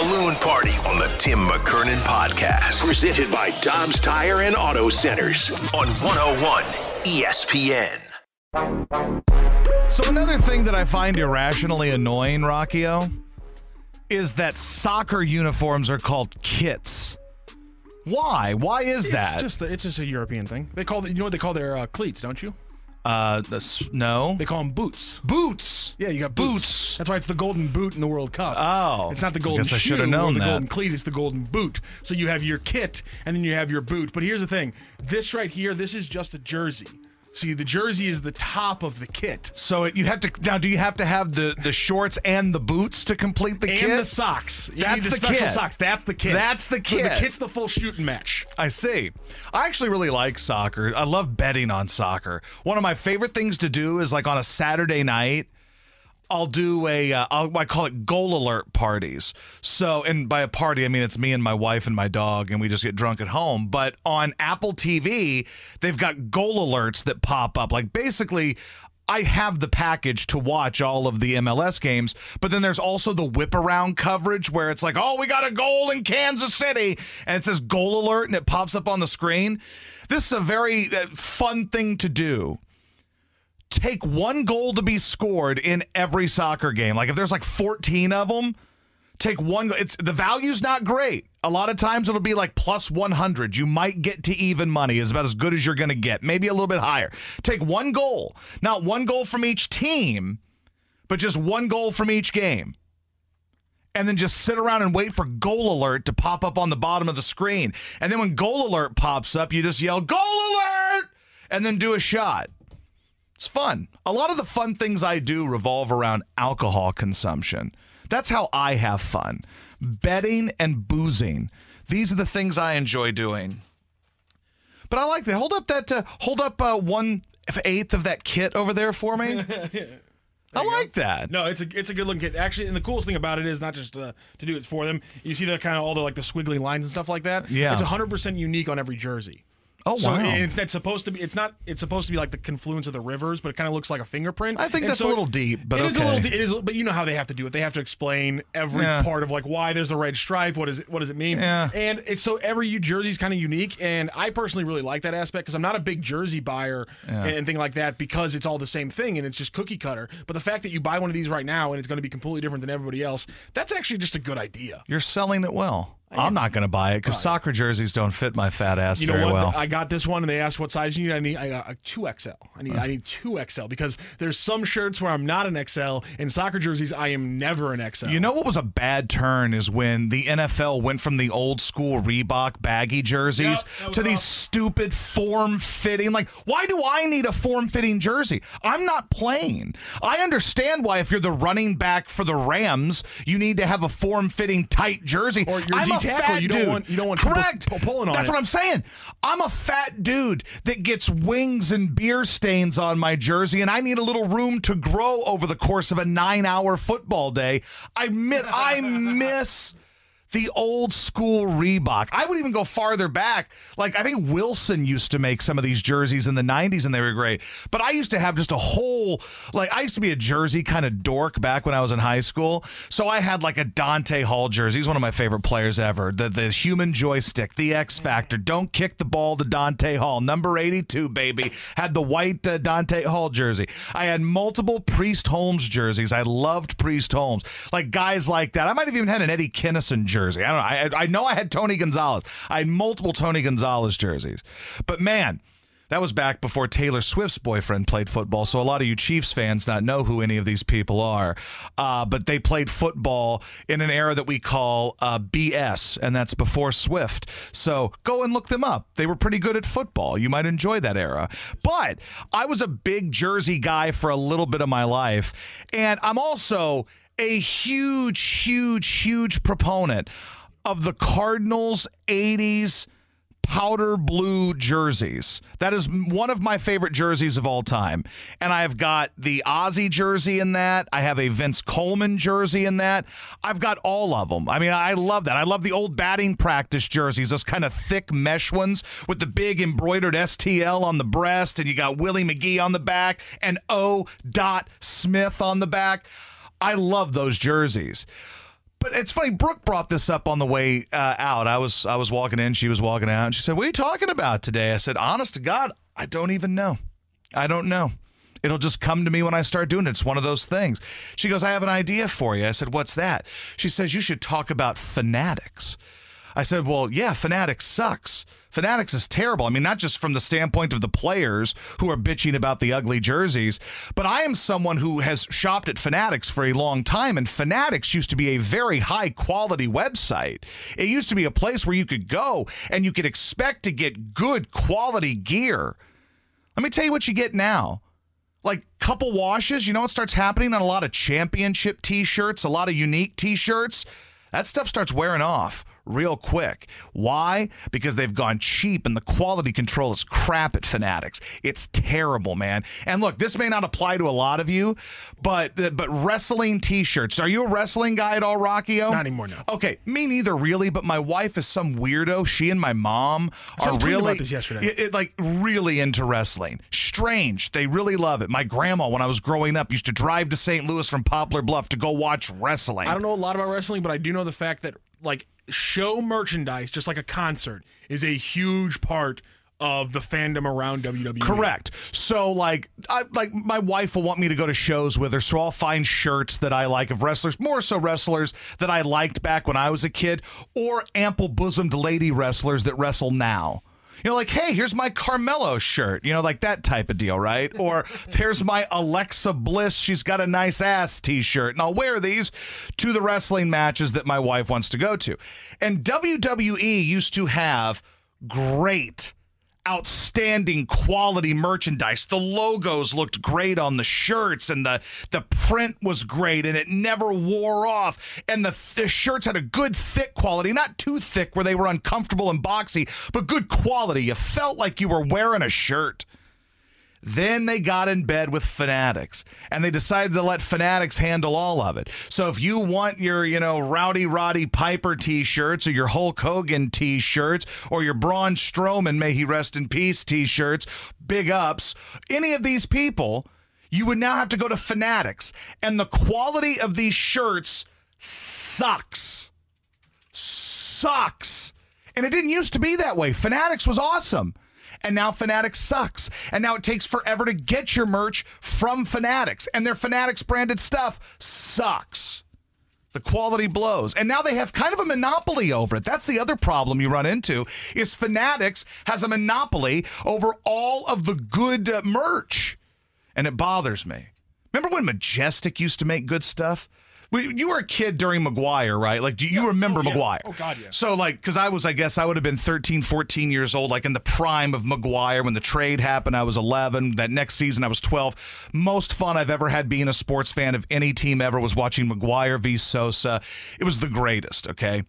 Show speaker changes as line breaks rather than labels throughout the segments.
Balloon party on the Tim McKernan podcast. Presented by Dobbs Tire and Auto Centers on 101 ESPN.
So another thing that I find irrationally annoying, Rockio, is that soccer uniforms are called kits. Why? Why is that?
It's just, a, it's just a European thing. They call, the, you know what they call their uh, cleats, don't you?
Uh, no.
They call them boots.
Boots.
Yeah, you got boots.
Boots.
That's why it's the golden boot in the World Cup.
Oh.
it's not the
I
golden
guess I
shoe
should have known
the
that.
golden cleat. It's the golden boot. So you have your kit and then you have your boot. But here's the thing: this right here, this is just a jersey. See, the jersey is the top of the kit.
So it, you have to now. Do you have to have the the shorts and the boots to complete the
and
kit?
And the socks. You
That's
the,
the
special
kit.
socks. That's the kit.
That's the
So
kit.
the kit's the full shooting match.
I see. I actually really like soccer. I love betting on soccer. One of my favorite things to do is like on a Saturday night. I'll do a, uh, I'll, I call it goal alert parties. So, and by a party, I mean it's me and my wife and my dog, and we just get drunk at home. But on Apple TV, they've got goal alerts that pop up. Like basically, I have the package to watch all of the MLS games, but then there's also the whip around coverage where it's like, oh, we got a goal in Kansas City, and it says goal alert and it pops up on the screen. This is a very uh, fun thing to do take one goal to be scored in every soccer game. Like if there's like 14 of them, take one. It's the value's not great. A lot of times it'll be like plus 100. You might get to even money. Is about as good as you're going to get. Maybe a little bit higher. Take one goal, not one goal from each team, but just one goal from each game. And then just sit around and wait for goal alert to pop up on the bottom of the screen. And then when goal alert pops up, you just yell goal alert and then do a shot. It's fun. A lot of the fun things I do revolve around alcohol consumption. That's how I have fun. Betting and boozing. These are the things I enjoy doing. But I like that. Hold up that. Uh, hold up uh, one eighth of that kit over there for me. I like that.
No, it's a it's a good looking kit. Actually, and the coolest thing about it is not just uh, to do it for them. You see the kind of all the like the squiggly lines and stuff like that.
Yeah.
it's hundred percent unique on every jersey.
Oh
So
wow.
it's, it's supposed to be. It's not. It's supposed to be like the confluence of the rivers, but it kind of looks like a fingerprint.
I think
And
that's a little deep, but
it is
okay.
a little. de- It is, but you know how they have to do it. They have to explain every
Yeah.
part of like why there's a red stripe. What is it? What does it mean?
Yeah.
And it's so every jersey's kind of unique, and I personally really like that aspect because I'm not a big jersey buyer and, and thing like that because it's all the same thing and it's just cookie cutter. But the fact that you buy one of these right now and it's going to be completely different than everybody else, that's actually just a good idea.
You're selling it well. I'm not going to buy it because soccer jerseys don't fit my fat ass
You know
very
what?
well.
I got this one, and they asked what size you need. I need I got a two XL. I need I need two XL because there's some shirts where I'm not an XL. In soccer jerseys, I am never an XL.
You know what was a bad turn is when the NFL went from the old school Reebok baggy jerseys
Yep,
to these stupid form fitting. Like, why do I need a form fitting jersey? I'm not playing. I understand why, if you're the running back for the Rams, you need to have a form fitting tight jersey.
Or you're
I'm a
D-tackle,
fat
you don't
dude.
want- you don't want
Correct.
pu- pulling on
That's
it.
what I'm saying. I'm a fat dude that gets wings and beer stains on my jersey, and I need a little room to grow over the course of a nine hour football day. I admit I miss the old school Reebok. I would even go farther back. Like I think Wilson used to make some of these jerseys in the 90s and they were great. But I used to have just a whole like I used to be a jersey kind of dork back when I was in high school. So I had like a Dante Hall jersey. He's one of my favorite players ever. The the human joystick, the X factor. Don't kick the ball to Dante Hall. Number 82 baby. Had the white uh, Dante Hall jersey. I had multiple Priest Holmes jerseys. I loved Priest Holmes. Like guys like that. I might have even had an Eddie Kennison jersey. I don't know. I, I know I had Tony Gonzalez. I had multiple Tony Gonzalez jerseys. But man, That was back before Taylor Swift's boyfriend played football. So a lot of you Chiefs fans not know who any of these people are. Uh, but they played football in an era that we call uh, BS, and that's before Swift. So go and look them up. They were pretty good at football. You might enjoy that era. But I was a big jersey guy for a little bit of my life, and I'm also a huge, huge, huge proponent of the Cardinals 80s powder blue jerseys. That is one of my favorite jerseys of all time. And I've got the Ozzie jersey in that. I have a Vince Coleman jersey in that. I've got all of them. I mean, I love that. I love the old batting practice jerseys, those kind of thick mesh ones with the big embroidered STL on the breast, and you got Willie McGee on the back and O. Dot Smith on the back. I love those jerseys. But it's funny. Brooke brought this up on the way uh, out. I was I was walking in. She was walking out, and she said, "What are you talking about today?" I said, "Honest to God, I don't even know. I don't know. It'll just come to me when I start doing it. It's one of those things." She goes, "I have an idea for you." I said, "What's that?" She says, "You should talk about fanatics." I said, "Well, yeah, fanatics sucks." Fanatics is terrible. I mean, not just from the standpoint of the players who are bitching about the ugly jerseys, but I am someone who has shopped at Fanatics for a long time, and Fanatics used to be a very high quality website. It used to be a place where you could go and you could expect to get good quality gear. Let me tell you what you get now like couple washes you know what starts happening on a lot of championship t-shirts a lot of unique t-shirts that stuff starts wearing off real quick. Why? Because they've gone cheap and the quality control is crap at Fanatics. It's terrible, man. And look, this may not apply to a lot of you, but but wrestling t-shirts. Are you a wrestling guy at all, Rockio?
Not anymore, no.
Okay, me neither, really. But my wife is some weirdo. She and my mom
So
are really
about this yesterday.
it- it, like really into wrestling. Strange. They really love it. My grandma, when I was growing up, used to drive to St. Louis from Poplar Bluff to go watch wrestling.
I don't know a lot about wrestling, but I do know the fact that like show merchandise, just like a concert, is a huge part of the fandom around. WWE.
Correct. So like I like my wife will want me to go to shows with her, so I'll find shirts that I like of wrestlers, more so wrestlers that I liked back when I was a kid, or ample bosomed lady wrestlers that wrestle now. You know, like, hey, here's my Carmella shirt, you know, like that type of deal, right? Or here's my Alexa Bliss, she's got a nice ass t shirt, and I'll wear these to the wrestling matches that my wife wants to go to. And WWE used to have great outstanding quality merchandise. The logos looked great on the shirts and the the print was great and it never wore off and the, the shirts had a good thick quality, not too thick where they were uncomfortable and boxy, but good quality. You felt like you were wearing a shirt. Then they got in bed with Fanatics and they decided to let Fanatics handle all of it. So if you want your, you know, Rowdy Roddy Piper t shirts or your Hulk Hogan t shirts or your Braun Strowman, may he rest in peace t shirts, big ups, any of these people, you would now have to go to Fanatics. And the quality of these shirts sucks. Sucks. And it didn't used to be that way. Fanatics was awesome. And now Fanatics sucks. And now it takes forever to get your merch from Fanatics. And their Fanatics branded stuff sucks. The quality blows. And now they have kind of a monopoly over it. That's the other problem you run into is Fanatics has a monopoly over all of the good uh, merch. And it bothers me. Remember when Majestic used to make good stuff? You were a kid during McGwire, right? Like, do you oh, remember
Oh, yeah.
McGwire?
Oh, God, yeah.
So, like, because I was, I guess I would have been 13, 14 years old, like in the prime of McGwire. When the trade happened, I was 11. That next season, I was 12. Most fun I've ever had being a sports fan of any team ever was watching McGwire v. Sosa. It was the greatest, okay?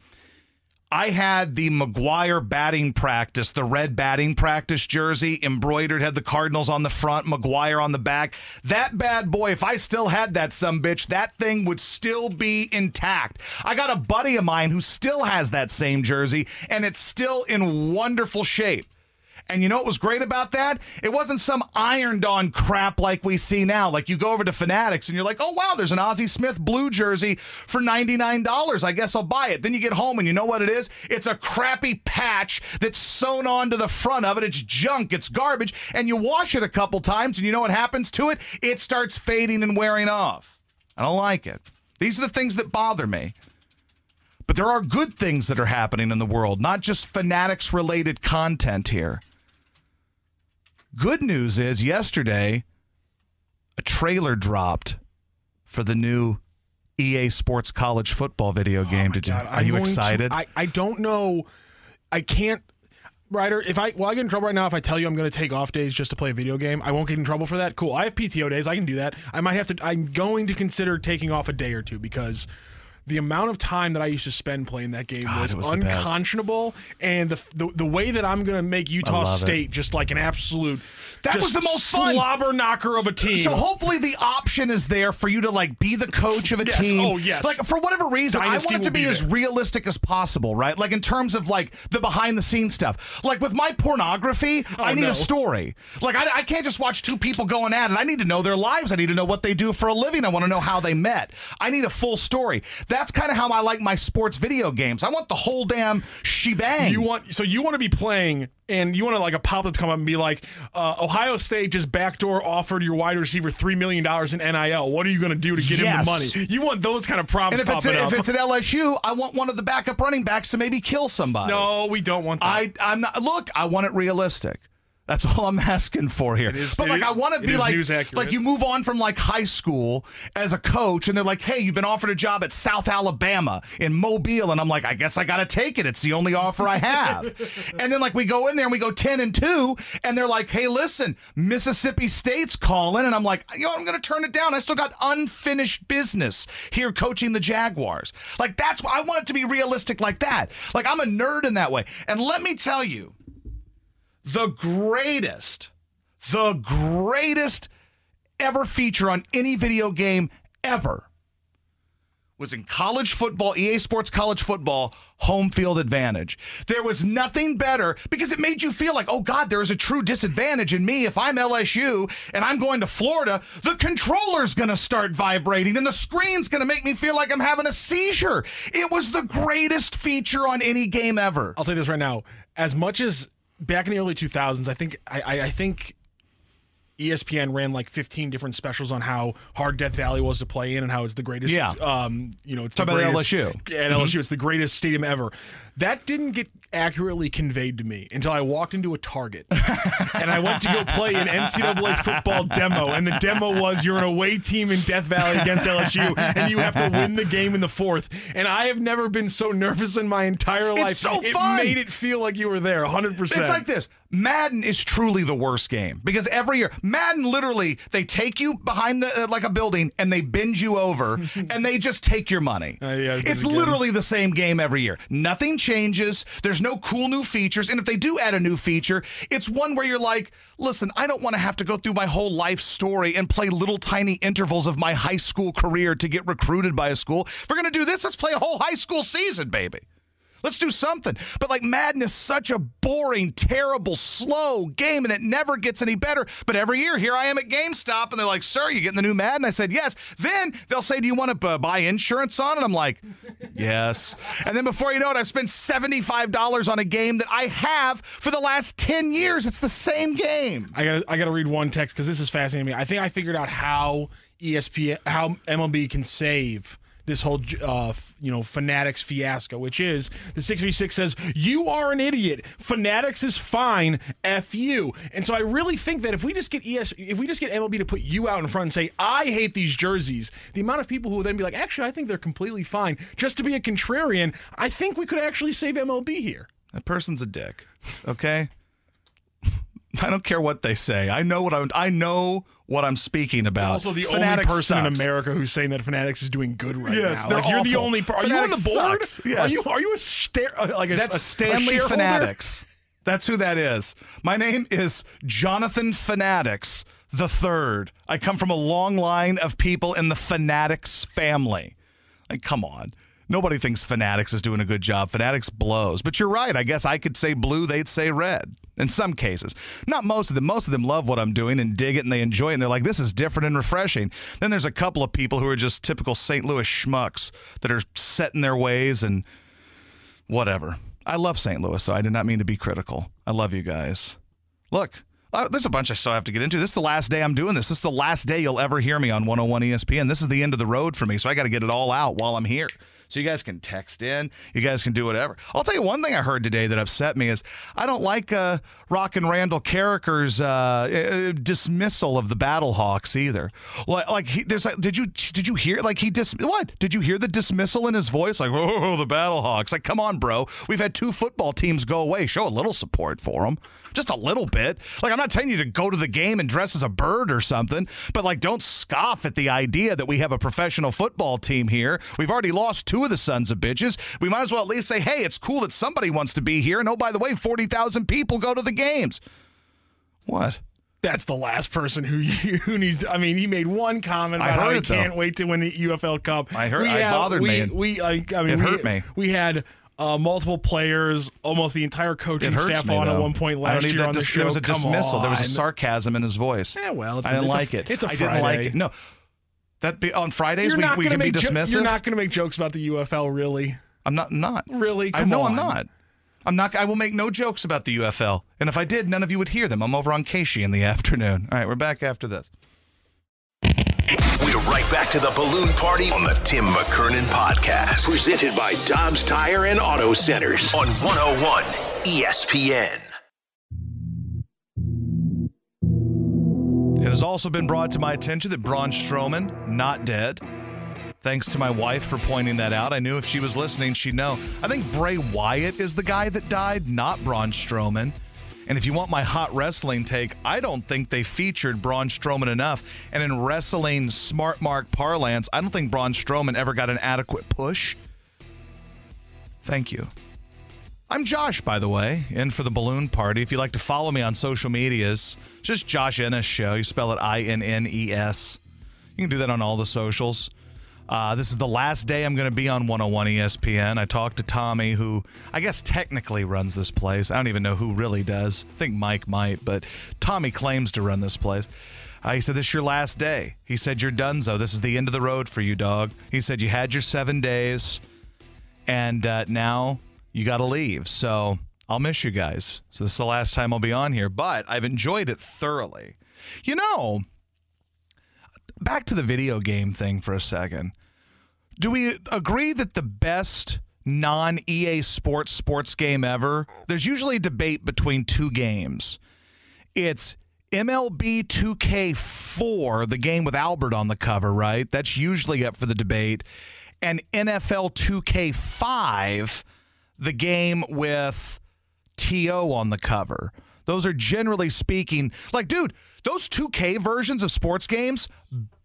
I had the McGwire batting practice, the red batting practice jersey, embroidered, had the Cardinals on the front, McGwire on the back. That bad boy, if I still had that some bitch, that thing would still be intact. I got a buddy of mine who still has that same jersey, and it's still in wonderful shape. And you know what was great about that? It wasn't some ironed on crap like we see now. Like you go over to Fanatics and you're like, oh, wow, there's an Ozzie Smith blue jersey for $99. I guess I'll buy it. Then you get home and you know what it is? It's a crappy patch that's sewn onto the front of it. It's junk, it's garbage. And you wash it a couple times and you know what happens to it? It starts fading and wearing off. I don't like it. These are the things that bother me. But there are good things that are happening in the world, not just fanatics related content here. Good news is yesterday, a trailer dropped for the new EA Sports College Football video oh game. Did you,
Oh God,
are
I'm
you
going to-
excited?
I, I don't know. I can't. Ryder, if I well, I get in trouble right now if I tell you I'm going to take off days just to play a video game. I won't get in trouble for that. Cool. I have PTO days. I can do that. I might have to. I'm going to consider taking off a day or two because the amount of time that I used to spend playing that game
God,
was,
was the
unconscionable, and the, the the way that I'm going to make Utah
love it.
State just like an absolute
That was the most
slobber knocker of a team.
So hopefully the option is there for you to like be the coach of a
Yes.
team.
Oh, yes.
Like for whatever reason,
Dynasty
I want it to be,
be
as realistic as possible, right? Like in terms of like the behind the scenes stuff. Like with my pornography, oh, I need
Oh, no.
a story. Like I, I can't just watch two people going at it. I need to know their lives. I need to know what they do for a living. I want to know how they met. I need a full story. That's kind of how I like my sports video games. I want the whole damn shebang.
You want so you want to be playing and you want to like a pop up to come up and be like, uh, Ohio State just backdoor offered your wide receiver three million dollars in NIL. What are you going to do to get
Yes.
him the money? You want those kind of props
and if it's,
popping
if it's at LSU, I want one of the backup running backs to maybe kill somebody.
no, we don't want that.
I I'm not look, I want it realistic. That's all I'm asking for here.
is-
but like
is-
I want to be like like you move on from like high school as a coach and they're like, "Hey, you've been offered a job at South Alabama in Mobile." And I'm like, "I guess I got to take it. It's the only offer I have." and then like we go in there and we go 10 and 2 and they're like, "Hey, listen, Mississippi State's calling." And I'm like, "You know, I'm going to turn it down. I still got unfinished business here coaching the Jaguars." Like that's why I want it to be realistic like that. Like I'm a nerd in that way. And let me tell you, the greatest, the greatest ever feature on any video game ever was in college football, EA Sports College Football, home field advantage. There was nothing better because it made you feel like, oh God, there is a true disadvantage in me. If I'm LSU and I'm going to Florida, the controller's going to start vibrating and the screen's going to make me feel like I'm having a seizure. It was the greatest feature on any game ever.
I'll tell you this right now. As much as back in the early 2000s, I think I, I, think ESPN ran like 15 different specials on how hard Death Valley was to play in and how it's the greatest.
Yeah.
Um, you know, it's
Talk
the
about
greatest,
LSU.
At LSU, it's the greatest stadium ever. That didn't get accurately conveyed to me until I walked into a Target and I went to go play an NCAA football demo, and the demo was you're an away team in Death Valley against LSU, and you have to win the game in the fourth. And I have never been so nervous in my entire life.
It's so
it
fun.
made it feel like you were there, 100. percent
It's like this. Madden is truly the worst game because every year Madden literally they take you behind the uh, like a building and they bend you over and they just take your money.
Uh, yeah,
it's
again.
literally the same game every year. Nothing changes. There's no cool new features and if they do add a new feature, it's one where you're like, "Listen, I don't want to have to go through my whole life story and play little tiny intervals of my high school career to get recruited by a school. If we're going to do this, let's play a whole high school season, baby." Let's do something. But like Madden is such a boring, terrible, slow game, and it never gets any better. But every year, here I am at GameStop, and they're like, "Sir, you getting the new Madden?" I said, "Yes." Then they'll say, "Do you want to uh, buy insurance on it?" I'm like, "Yes." And then before you know it, I've spent seventy-five dollars on a game that I have for the last ten years. It's the same game.
I gotta I gotta read one text because this is fascinating to me. I think I figured out how ESPN how MLB can save this whole uh, you know Fanatics fiasco, which is the six v six says you are an idiot. Fanatics is fine. F you. And so I really think that if we just get ES if we just get MLB to put you out in front and say I hate these jerseys, the amount of people who will then be like, actually I think they're completely fine, just to be a contrarian, I think we could actually save MLB here.
That person's a dick. Okay. I don't care what they say. I know what I'm. I know what I'm speaking about.
Also, the
Fanatics
only person in. America who's saying that Fanatics is doing good right
Yes,
now. Like you're the only. Per- are you on the board?
sucks.
Are
Yes.
you? Are you a stare? uh, Like a,
That's
a, a
Stanley
shareholder?
Fanatics. That's who that is. My name is Jonathan Fanatics the third. I come from a long line of people in the Fanatics family. Like, come on. Nobody thinks Fanatics is doing a good job. Fanatics blows. But you're right. I guess I could say blue, they'd say red. In some cases. Not most of them. Most of them love what I'm doing and dig it and they enjoy it and they're like, this is different and refreshing. Then there's a couple of people who are just typical St. Louis schmucks that are set in their ways and whatever. I love St. Louis, though. I did not mean to be critical. I love you guys. Look, uh, there's a bunch I still have to get into. This is the last day I'm doing this. This is the last day you'll ever hear me on 101 ESPN. This is the end of the road for me, so I got to get it all out while I'm here. So you guys can text in. You guys can do whatever. I'll tell you one thing I heard today that upset me is I don't like uh, Rock and Randall Karraker's uh, uh, dismissal of the Battlehawks either. Like, he, there's like, did you did you hear like he dis what? Did you hear the dismissal in his voice? Like, oh, the Battlehawks. Like, come on, bro. We've had two football teams go away. Show a little support for them, just a little bit. Like, I'm not telling you to go to the game and dress as a bird or something, but like, don't scoff at the idea that we have a professional football team here. We've already lost two of the sons of bitches. We might as well at least say, hey, it's cool that somebody wants to be here. And oh, by the way, 40,000 people go to the games. What?
That's the last person who who needs. I mean, he made one comment
I
about how he
it, though.
can't wait to win the UFL Cup.
I heard-
We
it
had-
bothered
we,
me.
We, like, I mean,
It
we,
hurt me.
We had uh, multiple players, almost the entire coaching staff
me,
on at
though.
one point
I
last
don't need
year
that
on the show.
There was a
Come
dismissal. There was a sarcasm in his voice.
Yeah, well,
I didn't
a-
like it.
it's a
I didn't like
Friday.
it. No, that be, on Fridays
You're
we, we can be
make jo-
dismissive.
you're not going to make jokes about the UFL, really.
I'm not. Not
Really?
I
Come
know I'm not. I'm not. I will make no jokes about the UFL. And if I did, none of you would hear them. I'm over on Casey in the afternoon. All right, we're back after this.
We're right back to the balloon party on the Tim McKernan podcast. Presented by Dobbs Tire and Auto Centers on 101 ESPN.
It has also been brought to my attention that Braun Strowman not dead. Thanks to my wife for pointing that out. I knew if she was listening, she'd know. I think Bray Wyatt is the guy that died, not Braun Strowman. And if you want my hot wrestling take, I don't think they featured Braun Strowman enough. And in wrestling smart mark parlance, I don't think Braun Strowman ever got an adequate push. Thank you. I'm Josh, by the way, in for the balloon party. If you'd like to follow me on social medias, just Josh Innes Show. You spell it I N N E S. You can do that on all the socials. Uh, this is the last day I'm going to be on 101 ESPN. I talked to Tommy, who I guess technically runs this place. I don't even know who really does. I think Mike might, but Tommy claims to run this place. Uh, he said, This is your last day. He said, You're donezo. This is the end of the road for you, dog. He said, You had your seven days and uh, now you got to leave. So I'll miss you guys. So this is the last time I'll be on here, but I've enjoyed it thoroughly. You know, back to the video game thing for a second. Do we agree that the best non EA sports sports game ever? There's usually a debate between two games. It's MLB 2K4, the game with Albert on the cover, right? That's usually up for the debate. And NFL 2K5, the game with TO on the cover. Those are generally speaking, like, dude, those 2K versions of sports games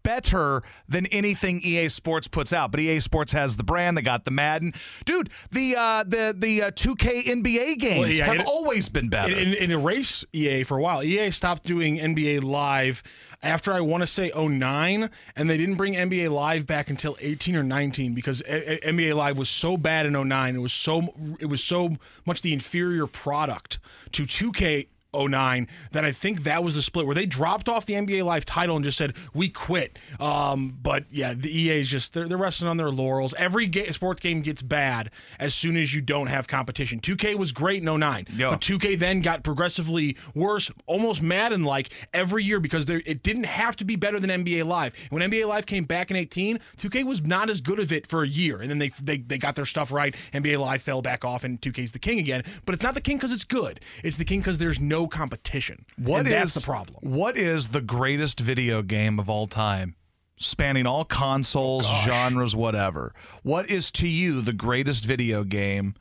better than anything EA Sports puts out. But EA Sports has the brand; they got the Madden, dude. The uh, the the uh, 2K NBA games
Well, yeah,
have
it-
always been better.
In, in, in erase EA for a while. EA stopped doing NBA Live after I want to say 09, and they didn't bring NBA Live back until 18 or 19 because A- A- NBA Live was so bad in 09. It was so it was so much the inferior product to 2K. 09 that I think that was the split where they dropped off the NBA Live title and just said we quit. Um, but yeah, the EA is just they're, they're resting on their laurels. Every ga- sports game gets bad as soon as you don't have competition. 2K was great in 09,
Yeah.
but 2K then got progressively worse, almost Madden like every year because there, it didn't have to be better than NBA Live. When NBA Live came back in 18, 2K was not as good of it for a year, and then they they, they got their stuff right. NBA Live fell back off, and 2K's the king again. But it's not the king because it's good. It's the king because there's no competition.
What
and that's the problem.
What is the greatest video game of all time? Spanning all consoles, genres, whatever. What is to you the greatest video game?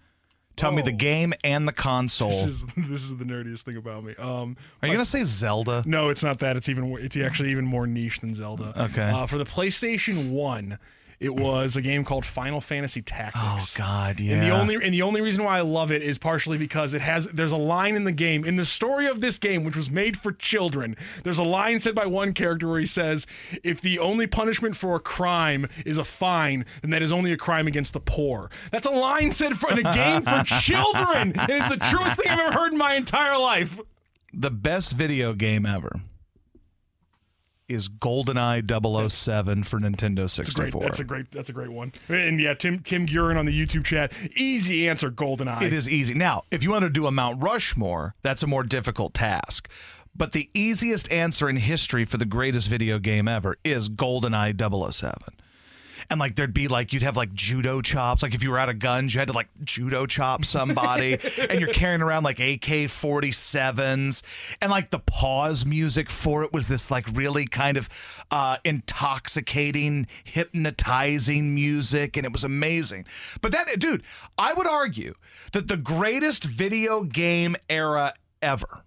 Tell me the
Oh.
game and the console.
This is this is the nerdiest thing about me. Um,
Are you gonna say Zelda?
No, it's not that. It's even it's actually even more niche than Zelda.
Okay.
Uh, for the PlayStation One, it was a game called Final Fantasy Tactics.
Oh God, yeah.
And the only and the only reason why I love it is partially because it has there's a line in the game in the story of this game which was made for children. There's a line said by one character where he says, "If the only punishment for a crime is a fine, then that is only a crime against the poor." That's a line said for in a game for children, and it's the truest thing I've ever heard in my entire life.
the best video game ever is GoldenEye 007 for Nintendo 64.
that's a great that's a great one. And yeah, Tim Kim Gurin on the YouTube chat, easy answer, GoldenEye.
It is easy. Now, if you want to do a Mount Rushmore, that's a more difficult task. But the easiest answer in history for the greatest video game ever is GoldenEye 007. And like there'd be like you'd have like judo chops. Like if you were out of guns, you had to like judo chop somebody, and you're carrying around like AK 47s, and like the pause music for it was this like really kind of uh, intoxicating, hypnotizing music, and it was amazing. But that, dude, I would argue that the greatest video game era ever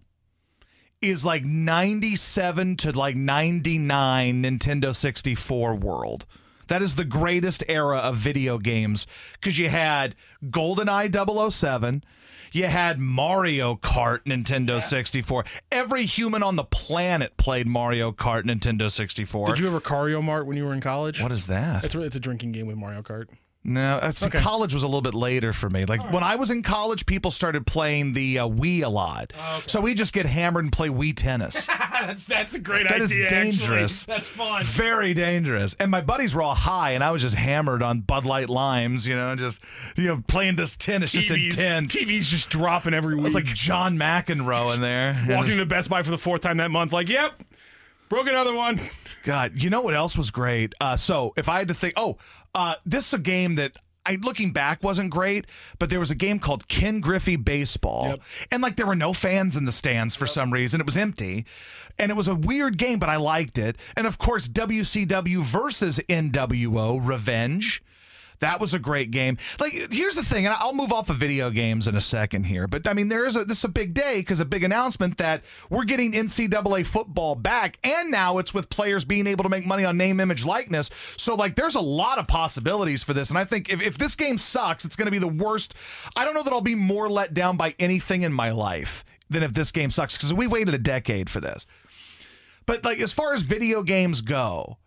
is like 97 to like 99 Nintendo 64 world. That is the greatest era of video games because you had GoldenEye 007, you had Mario Kart Nintendo 64. Every human on the planet played Mario Kart Nintendo 64.
Did you ever Cario Mart when you were in college?
what is that?
It's, it's a drinking game with Mario Kart.
No, that's, college was a little bit later for me. Like when I was in college, people started playing the uh, Wii a lot. So we just get hammered and play Wii tennis.
that's that's a great
That is
idea. actually.
dangerous.
That's fun.
Very dangerous. And my buddies were all high, and I was just hammered on Bud Light limes, you know, just you know playing this tennis, just
TV's,
intense.
TV's just dropping every week.
It's like John McEnroe in there.
Walking to Best Buy for the fourth time that month. Like, yep, broke another one.
God, you know what else was great? Uh, so if I had to think, oh, uh, this is a game that. I, looking back wasn't great, but there was a game called Ken Griffey Baseball,
Yep.
and like there were no fans in the stands for some reason. It was empty, and it was a weird game, but I liked it. And of course, WCW versus NWO Revenge. That was a great game. Like, here's the thing, and I'll move off of video games in a second here, but I mean, there is a this is a big day because a big announcement that we're getting NCAA football back, and now it's with players being able to make money on name, image, likeness. So, like, there's a lot of possibilities for this, and I think if, if this game sucks, it's going to be the worst. I don't know that I'll be more let down by anything in my life than if this game sucks because we waited a decade for this. But like, as far as video games go,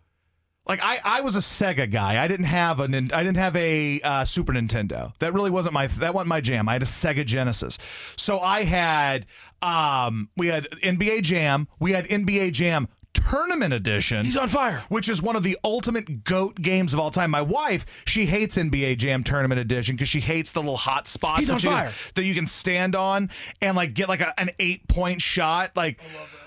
like I, I was a Sega guy. I didn't have a I didn't have a uh, Super Nintendo. That really wasn't my that wasn't my jam. I had a Sega Genesis. So I had um we had NBA Jam. We had NBA Jam Tournament Edition.
He's on fire.
Which is one of the ultimate goat games of all time. My wife, she hates NBA Jam Tournament Edition because she hates the little hot spots
He's
that
on fire.
that you can stand on and like get like a, an eight point shot. Like,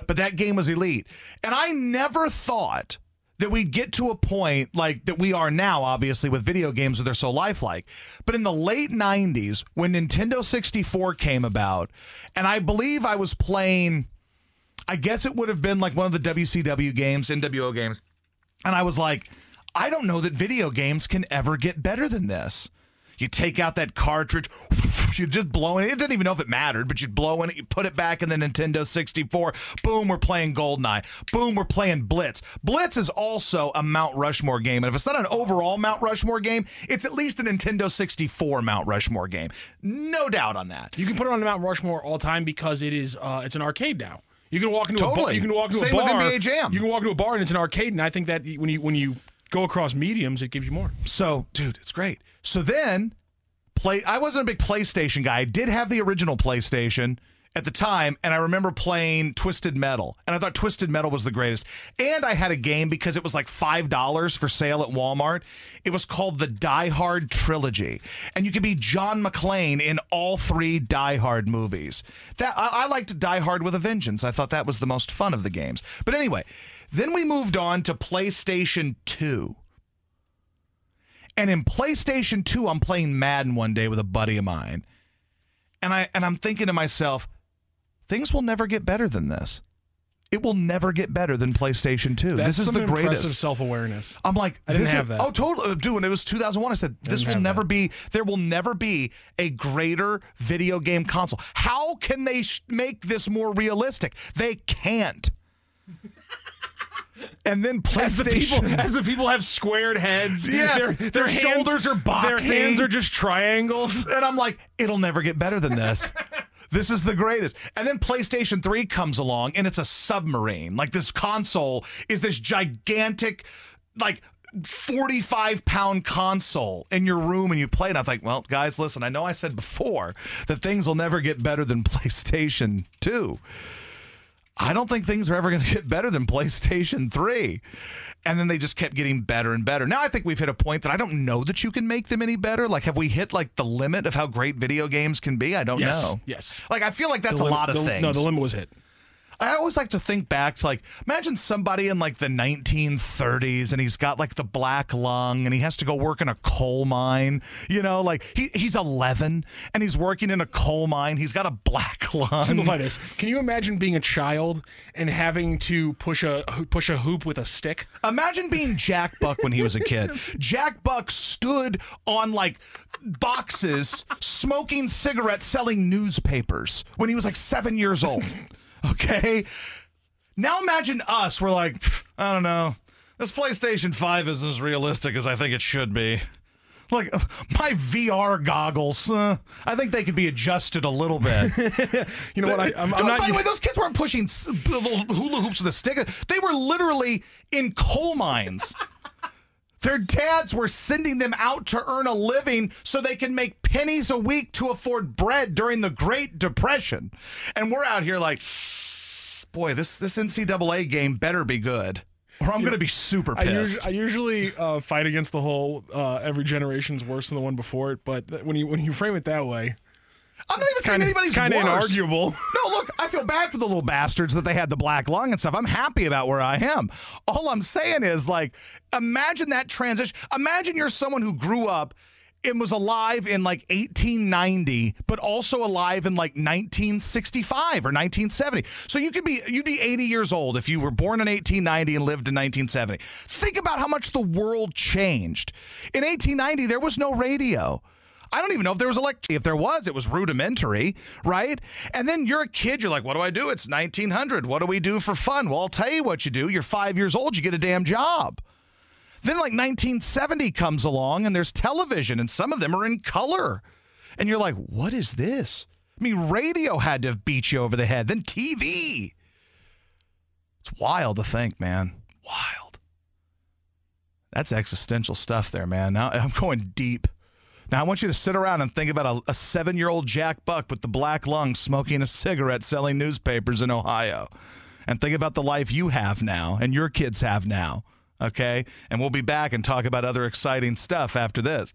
but that game was elite, and I never thought that we'd get to a point like that we are now, obviously, with video games that they're so lifelike. But in the late 90s, when Nintendo 64 came about, and I believe I was playing, I guess it would have been like one of the WCW games, NWO games. And I was like, I don't know that video games can ever get better than this. You take out that cartridge, you just blow in it. It didn't even know if it mattered, but you'd blow in it, you put it back in the Nintendo 64. Boom, we're playing Goldeneye. Boom, we're playing Blitz. Blitz is also a Mount Rushmore game. And if it's not an overall Mount Rushmore game, it's at least a Nintendo 64 Mount Rushmore game. No doubt on that.
You can put it on the Mount Rushmore all time because it is uh, it's an arcade now. You can walk into a bar. You can walk into
Same
a
with
bar.
NBA Jam.
You can walk into a bar and it's an arcade, and I think that when you when you go across mediums, it gives you more.
So, dude, it's great. So then, play. I wasn't a big PlayStation guy. I did have the original PlayStation at the time, and I remember playing Twisted Metal, and I thought Twisted Metal was the greatest. And I had a game because it was like five dollars for sale at Walmart. It was called the Die Hard trilogy, and you could be John McClane in all three Die Hard movies. That I, I liked Die Hard with a Vengeance. I thought that was the most fun of the games. But anyway, then we moved on to PlayStation Two. And in PlayStation 2, I'm playing Madden one day with a buddy of mine. And I and I'm thinking to myself, things will never get better than this. It will never get better than PlayStation 2.
That's
this is
some
the greatest.
self awareness.
I'm like,
I didn't
this
have
is,
that.
Oh, totally, uh, dude. When it was 2001, I said this will never
that.
be. There will never be a greater video game console. How can they sh- make this more realistic? They can't. and then
As the
PlayStation.
people, as the people have squared heads,
Yes,
their,
their
hands-
shoulders are boxing.
Their hands are just triangles.
And I'm like, it'll never get better than this. This is the greatest. And then PlayStation 3 comes along and it's a submarine. Like this console is this gigantic, like 45 pound console in your room and you play it. I'm like, well, guys, listen, I know I said before that things will never get better than PlayStation 2. I don't think things are ever going to get better than PlayStation 3. And then they just kept getting better and better. Now I think we've hit a point that I don't know that you can make them any better. Like, have we hit like the limit of how great video games can be? I don't
Yes,
know.
yes.
Like, I feel like that's
The
a lot of
the-
things.
No, the limit was hit.
I always like to think back to like imagine somebody in like the 1930s and he's got like the black lung and he has to go work in a coal mine. You know, like he, he's 11 and he's working in a coal mine. He's got a black lung.
Simplify this. Can you imagine being a child and having to push a push a hoop with a stick?
Imagine being Jack Buck when he was a kid. Jack Buck stood on like boxes smoking cigarettes selling newspapers when he was like 7 years old. Okay. Now imagine us. We're like, I don't know. This PlayStation 5 isn't as realistic as I think it should be. Like my VR goggles, uh, I think they could be adjusted a little bit.
you know what? I, am
not.
By
the way, those kids weren't pushing little hula hoops with a stick. They were literally in coal mines. Their dads were sending them out to earn a living so they can make pennies a week to afford bread during the Great Depression. And we're out here like, boy, this this NCAA game better be good. Or I'm going to be super pissed.
I, usually, I usually uh, fight against the whole uh, every generation's worse than the one before it, but when you when you frame it that way,
I'm not even saying kinda, anybody's
kind of inarguable.
No, look, I feel bad for the little bastards that they had the black lung and stuff. I'm happy about where I am. All I'm saying is, like, imagine that transition. Imagine you're someone who grew up and was alive in like 1890, but also alive in like 1965 or 1970. So you could be you'd be 80 years old if you were born in 1890 and lived in 1970. Think about how much the world changed. In 1890, there was no radio. I don't even know if there was electricity. If there was, it was rudimentary, right? And then you're a kid. You're like, what do I do? It's 1900. What do we do for fun? Well, I'll tell you what you do. You're five years old. You get a damn job. Then, like 1970 comes along and there's television, and some of them are in color. And you're like, what is this? I mean, radio had to beat you over the head, then TV. It's wild to think, man. Wild. That's existential stuff there, man. Now I'm going deep. Now, I want you to sit around and think about a, a seven year old Jack Buck with the black lung smoking a cigarette selling newspapers in Ohio. And think about the life you have now and your kids have now. Okay? And we'll be back and talk about other exciting stuff after this.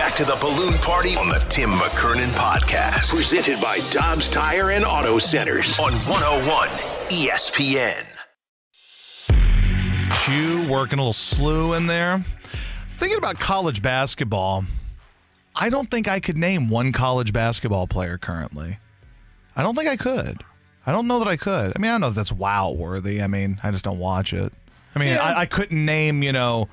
We're right back to the balloon party on the Tim McKernan podcast. Presented by Dobbs Tire and Auto Centers on 101 ESPN.
You working a little slew in there. Thinking about college basketball, I don't think I could name one college basketball player currently. I don't think I could. I don't know that I could. I mean, I don't know if that's wow worthy. I mean, I just don't watch it. I mean, yeah. I, I couldn't name, you know,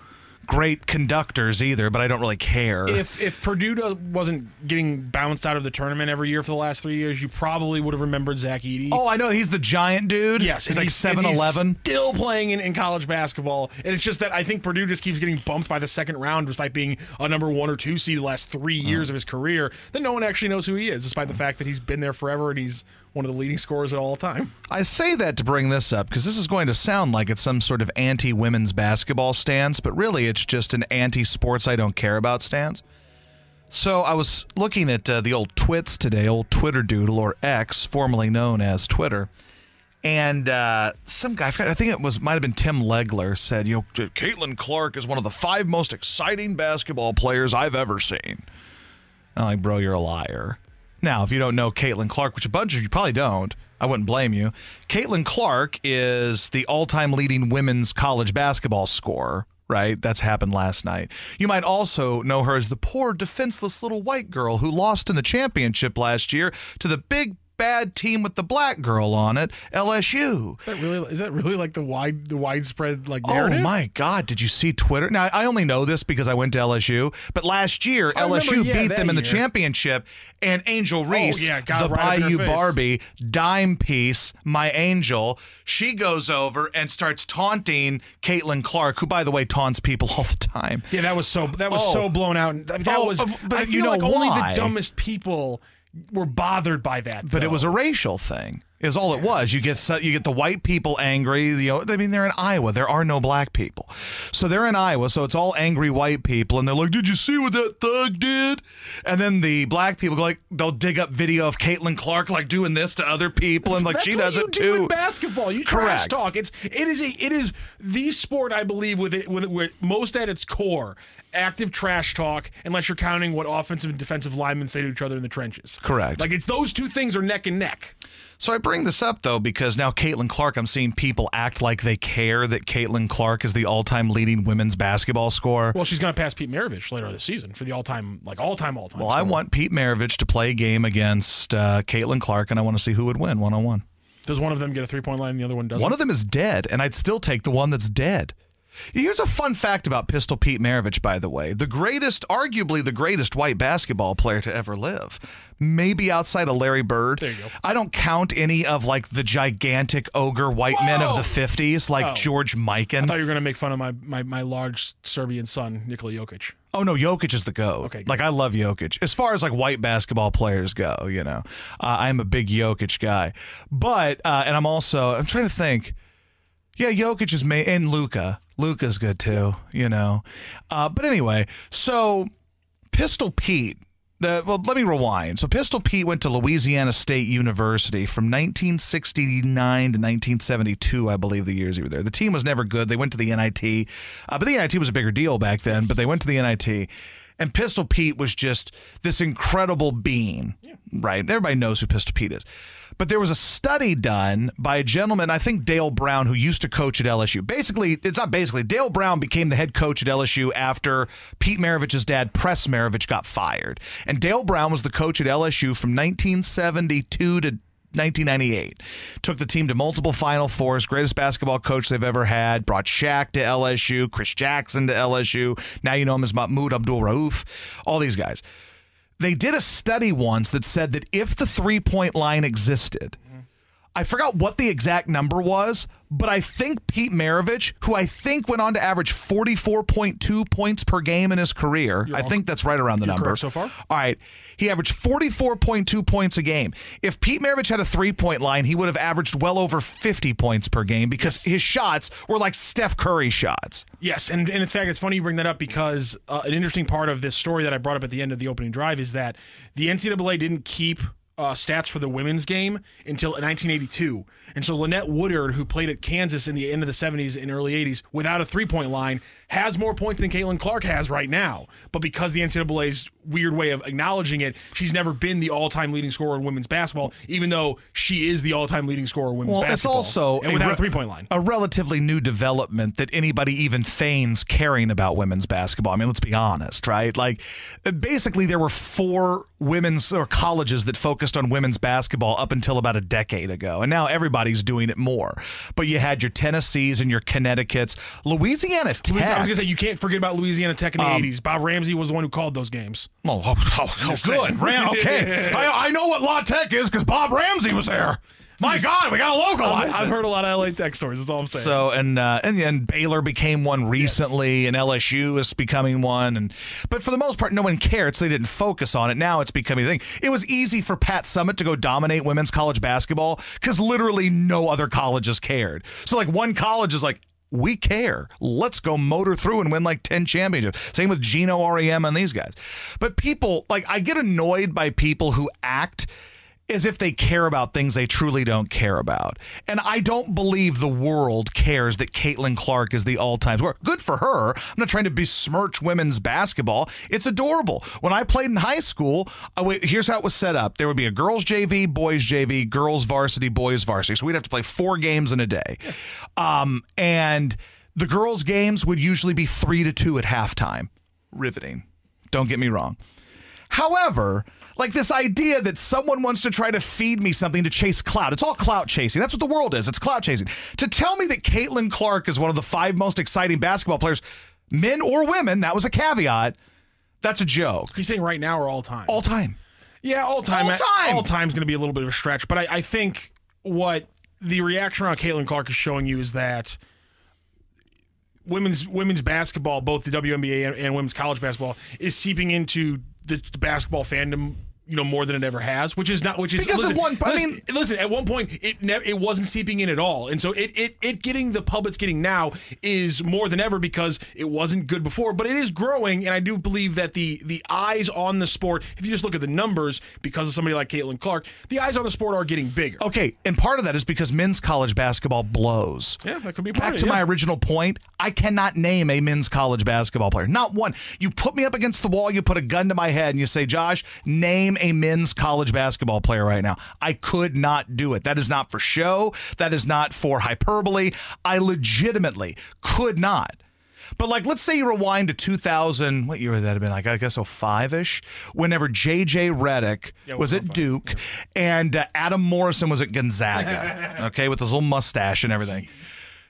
great conductors either, but I don't really care.
If if Purdue wasn't getting bounced out of the tournament every year for the last three years, you probably would have remembered Zach Edey.
Oh, I know he's the giant dude.
Yes,
he's like seven eleven,
still playing in, in college basketball. And it's just that I think Purdue just keeps getting bumped by the second round, despite being a number one or two seed the last three years uh-huh. of his career. Then no one actually knows who he is, despite the fact that he's been there forever and he's one of the leading scorers at all time.
I say that to bring this up because this is going to sound like it's some sort of anti women's basketball stance, but really it's just an anti sports I don't care about stance. So I was looking at uh, the old twits today, old Twitter doodle or X, formerly known as Twitter. And uh, some guy, I, forgot, I think it was might have been Tim Legler, said, "You know, Caitlin Clark is one of the five most exciting basketball players I've ever seen." I'm like, bro, you're a liar. Now, if you don't know Caitlin Clark, which a bunch of you probably don't, I wouldn't blame you. Caitlin Clark is the all time leading women's college basketball scorer, right? That's happened last night. You might also know her as the poor, defenseless little white girl who lost in the championship last year to the big bad team with the black girl on it, LSU.
Is that really is that really like the wide the widespread like
Oh my God! Did you see Twitter? Now I only know this because I went to LSU, but last year
I remember,
LSU
yeah,
beat them in the championship, and Angel Reese,
yeah, got
the
right
Bayou. Barbie, dime piece, my angel, she goes over and starts taunting Caitlin Clark, who by the way taunts people all the time.
Yeah, that was so that was
Oh.
so blown out. That
Oh,
was.
uh, but
I
you know
like only the dumbest people were bothered by that.
But it was a racial thing. Is all it was. You get you get the white people angry. You know, I mean, they're in Iowa. There are no black people, so they're in Iowa. So it's all angry white people, and they're like, "Did you see what that thug did?" And then the black people go like, they'll dig up video of Caitlin Clark like doing this to other people, and like
That's
she does
you
it
do
too.
in basketball. You trash talk. It's it is a it is the sport I believe with it with, it- with most at its core active trash talk. Unless you're counting what offensive and defensive linemen say to each other in the trenches.
Correct.
Like it's those two things are neck and neck.
So I bring this up though because now Caitlin Clark, I'm seeing people act like they care that Caitlin Clark is the all-time leading women's basketball scorer.
Well, she's going to pass Pete Maravich later this season for the all-time like all-time all-time.
Well, I want Pete Maravich to play a game against uh, Caitlin Clark, and I want to see who would win one on one.
Does one of them get a three-point line and the other one doesn't?
One of them is dead, and I'd still take the one that's dead. Here's a fun fact about Pistol Pete Maravich, by the way. The greatest, arguably the greatest white basketball player to ever live. Maybe outside of Larry Bird.
There you go.
I don't count any of like the gigantic ogre white men of the 50s, like
Oh.
George Mikan.
I thought you were going to make fun of my, my my large Serbian son Nikola Jokic.
Oh no, Jokic is the go.
Okay, good.
like I love Jokic. As far as like white basketball players go, you know, uh, I'm a big Jokic guy. But uh, and I'm also I'm trying to think. Yeah, Jokic is made and Luka. Luka's good too, you know. Uh, but anyway, so Pistol Pete. The, well, let me rewind. So Pistol Pete went to Louisiana State University from 1969 to 1972, I believe, the years he was there. The team was never good. They went to the NIT, uh, but the NIT was a bigger deal back then. But they went to the NIT, and Pistol Pete was just this incredible being, right? Everybody knows who Pistol Pete is. But there was a study done by a gentleman, I think Dale Brown, who used to coach at LSU. Basically, it's not basically. Dale Brown became the head coach at LSU after Pete Maravich's dad, Press Maravich, got fired. And Dale Brown was the coach at LSU from 1972 to 1998. Took the team to multiple Final Fours, greatest basketball coach they've ever had. Brought Shaq to LSU, Chris Jackson to LSU. Now you know him as Mahmoud Abdul Rauf. All these guys they did a study once that said that if the three point line existed, I forgot what the exact number was, but I think Pete Maravich, who I think went on to average 44.2 points per game in his career, I think that's right around the
You're
number.
so far?
All right. He averaged 44.2 points a game. If Pete Maravich had a three point line, he would have averaged well over 50 points per game because his shots were like Steph Curry shots.
Yes, and, and in fact, it's funny you bring that up because uh, an interesting part of this story that I brought up at the end of the opening drive is that the NCAA didn't keep uh, stats for the women's game until 1982. And so Lynette Woodard, who played at Kansas in the end of the 70s and early 80s without a three point line, has more points than Caitlin Clark has right now. But because the NCAA's weird way of acknowledging it, she's never been the all time leading scorer in women's basketball, even though she is the all time leading scorer in women's
Well, it's also
and without
re-
a three point line.
a relatively new development that anybody even feigns caring about women's basketball. I mean, let's be honest, right? Like, basically, there were four women's or colleges that focused on women's basketball up until about a decade ago, and now everybody's doing it more. But you had your Tennessees and your Connecticut's, Louisiana Tech.
I was going to say, you can't forget about Louisiana Tech in the
Um,
80s. Bob Ramsey was the one who called those games.
Oh, oh, oh, oh, good. Ram, okay. I, I know what La Tech is because Bob Ramsey was there. My God, we got to localize
I've
it.
heard a lot of LA Tech stories. That's all I'm saying.
So and uh, and and Baylor became one recently, and LSU is becoming one. And but for the most part, no one cared, so they didn't focus on it. Now it's becoming a thing. It was easy for Pat Summitt to go dominate women's college basketball because literally no other colleges cared. So like one college is like. We care. Let's go motor through and win like 10 championships. Same with Geno Auriemma and these guys. But people, like, I get annoyed by people who act as if they care about things they truly don't care about. And I don't believe the world cares that Caitlin Clark is the all-time scorer. Good for her. I'm not trying to besmirch women's basketball. It's adorable. When I played in high school, wait, here's how it was set up. There would be a girls JV, boys JV, girls varsity, boys varsity. So we'd have to play four games in a day. Um, and the girls games would usually be 3 to 2 at halftime. Riveting. Don't get me wrong. However, like this idea that someone wants to try to feed me something to chase clout. It's all clout chasing. That's what the world is. It's clout chasing. To tell me that Caitlin Clark is one of the five most exciting basketball players, men or women, that was a caveat. That's a joke.
He's saying right now or all time?
All time.
Yeah, all time.
All time.
All time's going to be a little bit of a stretch, but I, I think what the reaction around Caitlin Clark is showing you is that women's women's basketball, both the WNBA and, and women's college basketball, is seeping into the, basketball fandom you know more than it ever has, which is not which is
Because of
listen,
one- I
listen,
mean-
listen. At one point, it ne- it wasn't seeping in at all, and so it, it it getting the pub it's getting now is more than ever because it wasn't good before, but it is growing, and I do believe that the the eyes on the sport, if you just look at the numbers, because of somebody like Caitlin Clark, the eyes on the sport are getting bigger.
Okay, and part of that is because men's college basketball blows.
Yeah, that could be part
Back
of it,
to
yeah.
my original point, I cannot name a men's college basketball player. Not one. You put me up against the wall, you put a gun to my head, and you say, Josh, name a men's college basketball player right now. I could not do it. That is not for show. That is not for hyperbole. I legitimately could not. But like, let's say you rewind to 2000. What year would that have been? Like, I guess 05 ish. Whenever JJ Redick was at Duke and uh, Adam Morrison was at Gonzaga. okay, with his little mustache and everything.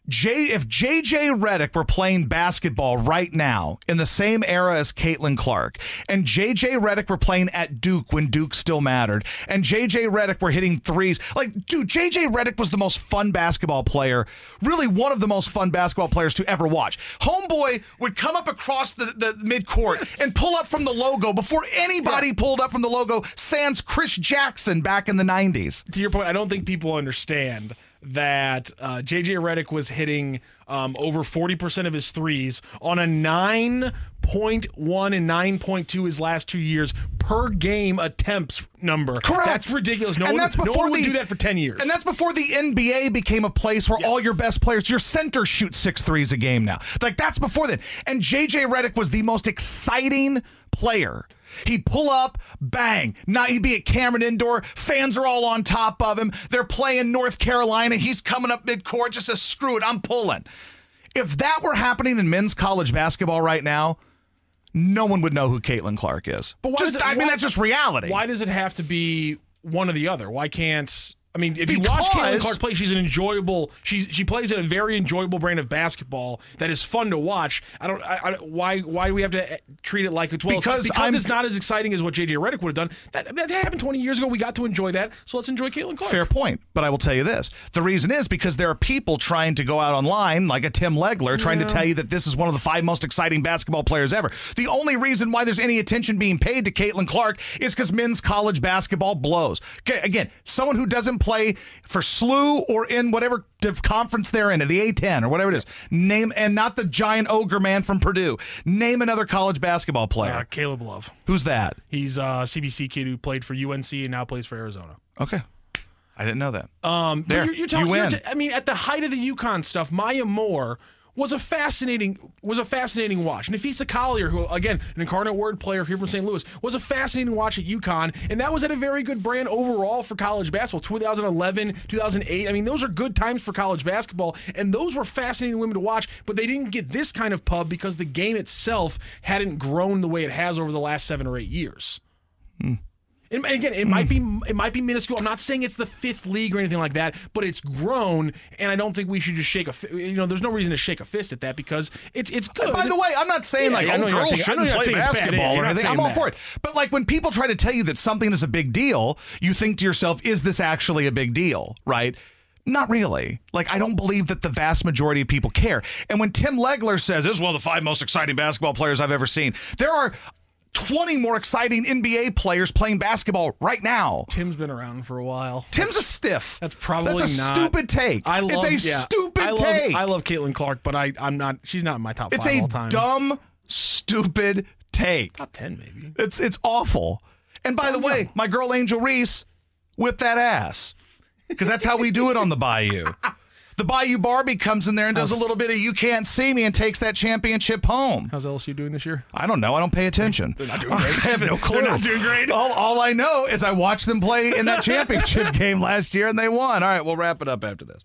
J, if JJ Redick were playing basketball right now in the same era as Caitlin Clark, and JJ Redick were playing at Duke when Duke still mattered, and JJ Redick were hitting threes, like, dude, JJ Redick was the most fun basketball player, really one of the most fun basketball players to ever watch. Homeboy would come up across the, the midcourt and pull up from the logo before anybody pulled up from the logo, sans Chris Jackson back in the 90s.
to your point, I don't think people understand that uh, JJ Redick was hitting um, over 40% of his threes on a 9.1 and 9.2 his last two years per game attempts number.
Correct.
That's ridiculous. No,
And
one,
that's
no
before
one would
the-
do that for 10 years.
And that's before the NBA became a place where all your best players, your center shoots six threes a game now. Like that's before then. And JJ Redick was the most exciting player. He'd pull up, bang. Now he'd be at Cameron Indoor. Fans are all on top of him. They're playing North Carolina. He's coming up midcourt, just says, screw it, I'm pulling. If that were happening in men's college basketball right now, no one would know who Caitlin Clark is.
But why
Just-
it-
I mean,
why-
that's just reality.
Why does it have to be one or the other? Why can't I mean, if you watch Caitlin Clark play, she's an enjoyable. She's she plays in a very enjoyable brand of basketball that is fun to watch. I don't. I, I, why why do we have to eh, treat it like it's well
Because
because
I'm-
it's not as exciting as what JJ Redick would have done. That, that happened 20 years ago. We got to enjoy that, so let's enjoy Caitlin Clark.
Fair point. But I will tell you this. The reason is because there are people trying to go out online, like a Tim Legler, trying to tell you that this is one of the five most exciting basketball players ever. The only reason why there's any attention being paid to Caitlin Clark is because men's college basketball blows. Okay, again, someone who doesn't play for SLU or in whatever conference they're in, at the A10 or whatever it is, name, and not the giant ogre man from Purdue. Name another college basketball player.
Uh, Caleb Love.
Who's that?
He's a CBC kid who played for UNC and now plays for Arizona.
Okay. I didn't know that.
Um,
There,
you're, you're telling,
you
you're
win.
t- I mean, at the height of the UConn stuff, Maya Moore was a fascinating was a fascinating watch. Napheesa Collier, who again an incarnate word player here from St. Louis, was a fascinating watch at UConn, and that was at a very good brand overall for college basketball. 2011, 2008. I mean, those are good times for college basketball, and those were fascinating women to watch. But they didn't get this kind of pub because the game itself hadn't grown the way it has over the last seven or eight years. Hmm. And again, it might be it might be minuscule. I'm not saying it's the fifth league or anything like that, but it's grown, and I don't think we should just shake a. fi- You know, there's no reason to shake a fist at that because it's it's good.
By the way, I'm not saying
Yeah,
like
yeah, I know
oh,
you're not
girls
saying-
shouldn't play
saying it's bad.
basketball or anything. I'm all
that.
for it. But like when people try to tell you that something is a big deal, you think to yourself, "Is this actually a big deal?" Right? Not really. Like I don't believe that the vast majority of people care. And when Tim Legler says this is one of the five most exciting basketball players I've ever seen, there are 20 more exciting NBA players playing basketball right now.
Tim's been around for a while.
Tim's a stiff.
That's probably
That's a
not-
stupid take.
I love,
it's a
yeah,
stupid
I love,
take.
I love Caitlin Clark, but I I'm not. She's not in my top
it's
five
a
all time.
dumb, stupid take.
top ten maybe.
It's it's awful. And by the way, my girl Angel Reese, whip that ass. Because that's how we do it on the Bayou. The Bayou Barbie comes in there and does a little bit of you can't see me and takes that championship home.
How's LSU doing this year?
I don't know. I don't pay attention. They're
not doing great.
I have no clue.
They're not doing great.
All, all I know is I watched them play in that championship game last year and they won. All right, we'll wrap it up after this.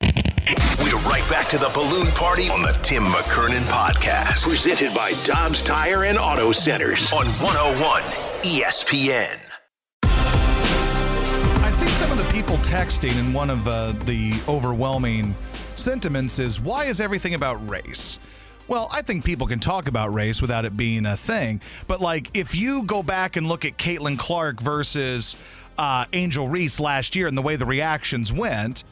We're right back to the balloon party on the Tim McKernan podcast. Presented by Dobbs Tire and Auto Centers on 101 ESPN.
I see some of the people texting, and one of uh, the overwhelming sentiments is why is everything about race? Well, I think people can talk about race without it being a thing. But, like, if you go back and look at Caitlin Clark versus uh, Angel Reese last year and the way the reactions went,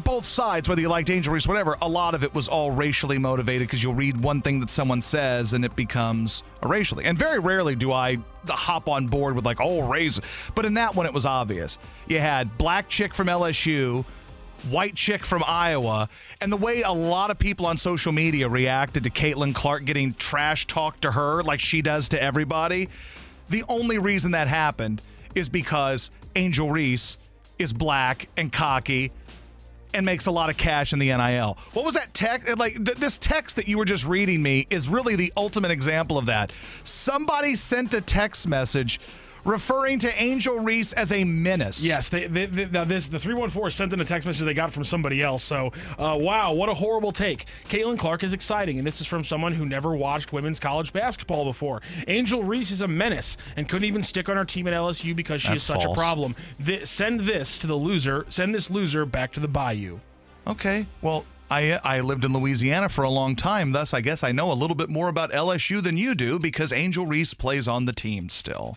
both sides, whether you liked Angel Reese, whatever, a lot of it was all racially motivated because you'll read one thing that someone says and it becomes racially. And very rarely do I hop on board with like, oh, race. But in that one, it was obvious. You had black chick from LSU, white chick from Iowa, and the way a lot of people on social media reacted to Caitlin Clark getting trash talked to her like she does to everybody. The only reason that happened is because Angel Reese is black and cocky and makes a lot of cash in the NIL. What was that text? Like th- this text that you were just reading me is really the ultimate example of that. Somebody sent a text message referring to Angel Reese as a menace.
Yes, they, they, they, now this the three one four sent in a text message they got from somebody else. So, uh, wow, what a horrible take. Caitlin Clark is exciting, and this is from someone who never watched women's college basketball before. Angel Reese is a menace and couldn't even stick on her team at LSU because she
That's
is such
false.
a problem. Th- send this to the loser. Send this loser back to the bayou.
Okay. Well, I I lived in Louisiana for a long time, thus I guess I know a little bit more about LSU than you do because Angel Reese plays on the team still.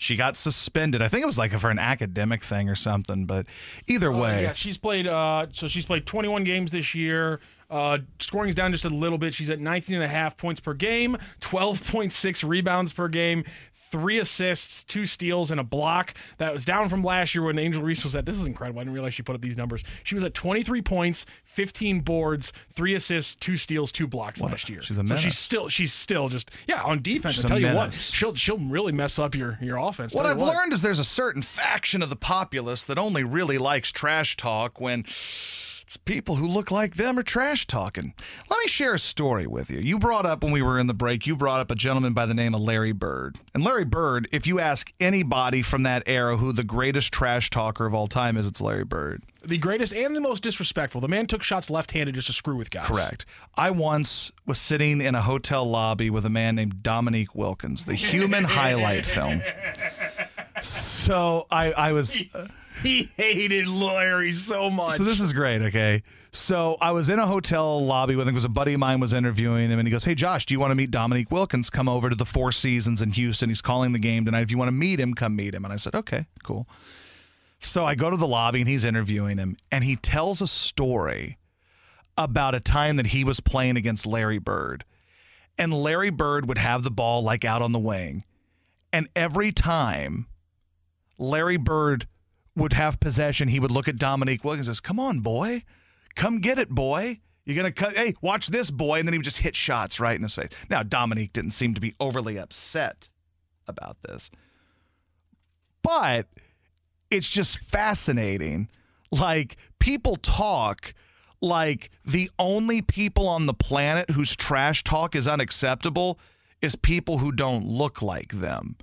She got suspended. I think it was like for an academic thing or something, but either
Uh,
way.
yeah, she's played. Uh, so she's played 21 games this year. Uh, scoring's down just a little bit. She's at 19 and a half points per game, 12.6 rebounds per game, three assists, two steals, and a block. That was down from last year when Angel Reese was at. This is incredible. I didn't realize she put up these numbers. She was at 23 points, 15 boards, three assists, two steals, two blocks last year.
she's a
so
menace.
she's still she's still just yeah on defense.
She's
I
a
tell you what, she'll she'll really mess up your your offense.
What I've
you
learned is there's a certain faction of the populace that only really likes trash talk when it's people who look like them are trash talking. Let me share a story with you. You brought up when we were in the break, you brought up a gentleman by the name of Larry Bird. And Larry Bird, if you ask anybody from that era who the greatest trash talker of all time is, it's Larry Bird.
the greatest and the most disrespectful. The man took shots left-handed just to screw with guys.
Correct. I once was sitting in a hotel lobby with a man named Dominique Wilkins, the human highlight film. So I, I was.
Uh, He hated Larry so much.
So this is great, okay? So I was in a hotel lobby with him because a buddy of mine was interviewing him, and he goes, "Hey Josh, do you want to meet Dominique Wilkins? Come over to the Four Seasons in Houston. He's calling the game tonight. If you want to meet him, come meet him." And I said, "Okay, cool." So I go to the lobby, and he's interviewing him, and he tells a story about a time that he was playing against Larry Bird, and Larry Bird would have the ball like out on the wing, and every time Larry Bird would have possession, he would look at Dominique Wilkins and says, Come on, boy. Come get it, boy. You're gonna cut hey, watch this boy, and then he would just hit shots right in his face. Now, Dominique didn't seem to be overly upset about this. But it's just fascinating. Like people talk like the only people on the planet whose trash talk is unacceptable is people who don't look like them.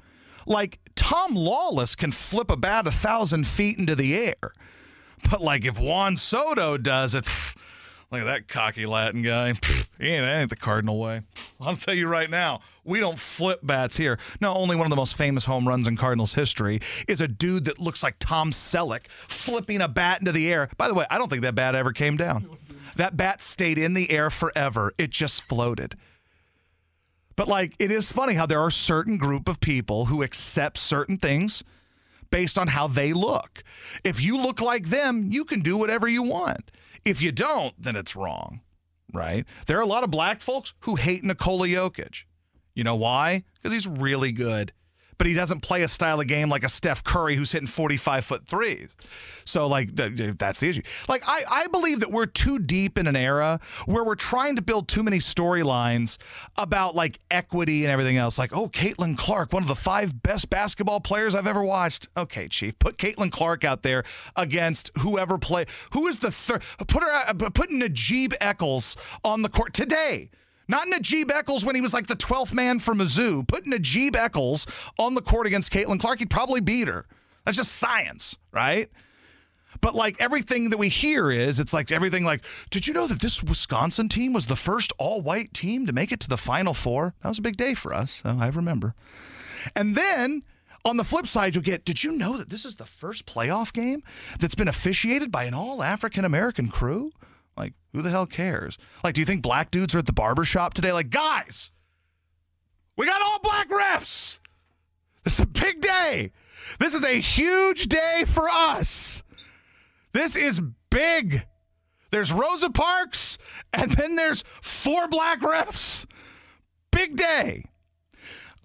Like Tom Lawless can flip a bat a thousand feet into the air. But like if Juan Soto does it, look at that cocky Latin guy. Pff, ain't, that ain't the Cardinal way. I'll tell you right now, we don't flip bats here. No, only one of the most famous home runs in Cardinals history is a dude that looks like Tom Selleck flipping a bat into the air. By the way, I don't think that bat ever came down. That bat stayed in the air forever. It just floated. But like it is funny how there are certain group of people who accept certain things based on how they look. If you look like them, you can do whatever you want. If you don't, then it's wrong, right? There are a lot of black folks who hate Nikola Jokic. You know why? Because he's really good. But he doesn't play a style of game like a Steph Curry who's hitting 45 foot threes. So, like, th- that's the issue. Like, I, I believe that we're too deep in an era where we're trying to build too many storylines about like equity and everything else. Like, oh, Caitlin Clark, one of the five best basketball players I've ever watched. Okay, Chief, put Caitlin Clark out there against whoever play. Who is the third? Put her, out- put Najib Eccles on the court today. Not Najib Eccles when he was like the 12th man for Mizzou. Put Najib Eccles on the court against Caitlin Clark. He'd probably beat her. That's just science, right? But like everything that we hear is, it's like everything like, did you know that this Wisconsin team was the first all white team to make it to the Final Four? That was a big day for us. So I remember. And then on the flip side, you'll get, did you know that this is the first playoff game that's been officiated by an all African American crew? Like, who the hell cares? Like, do you think black dudes are at the barber shop today? Like, guys, we got all black refs. This is a big day. This is a huge day for us. This is big. There's Rosa Parks, and then there's four black refs. Big day.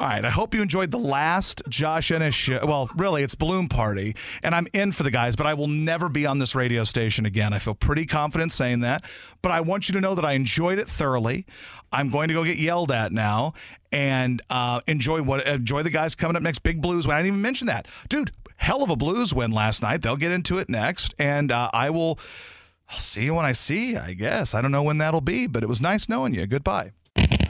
All right, I hope you enjoyed the last Josh Innes show. Well, really, it's Balloon Party, and I'm in for the guys, but I will never be on this radio station again. I feel pretty confident saying that, but I want you to know that I enjoyed it thoroughly. I'm going to go get yelled at now and uh, enjoy what enjoy the guys coming up next. Big Blues win. I didn't even mention that, dude. Hell of a Blues win last night. They'll get into it next, and uh, I will. I'll see you when I see. I guess I don't know when that'll be, but it was nice knowing you. Goodbye.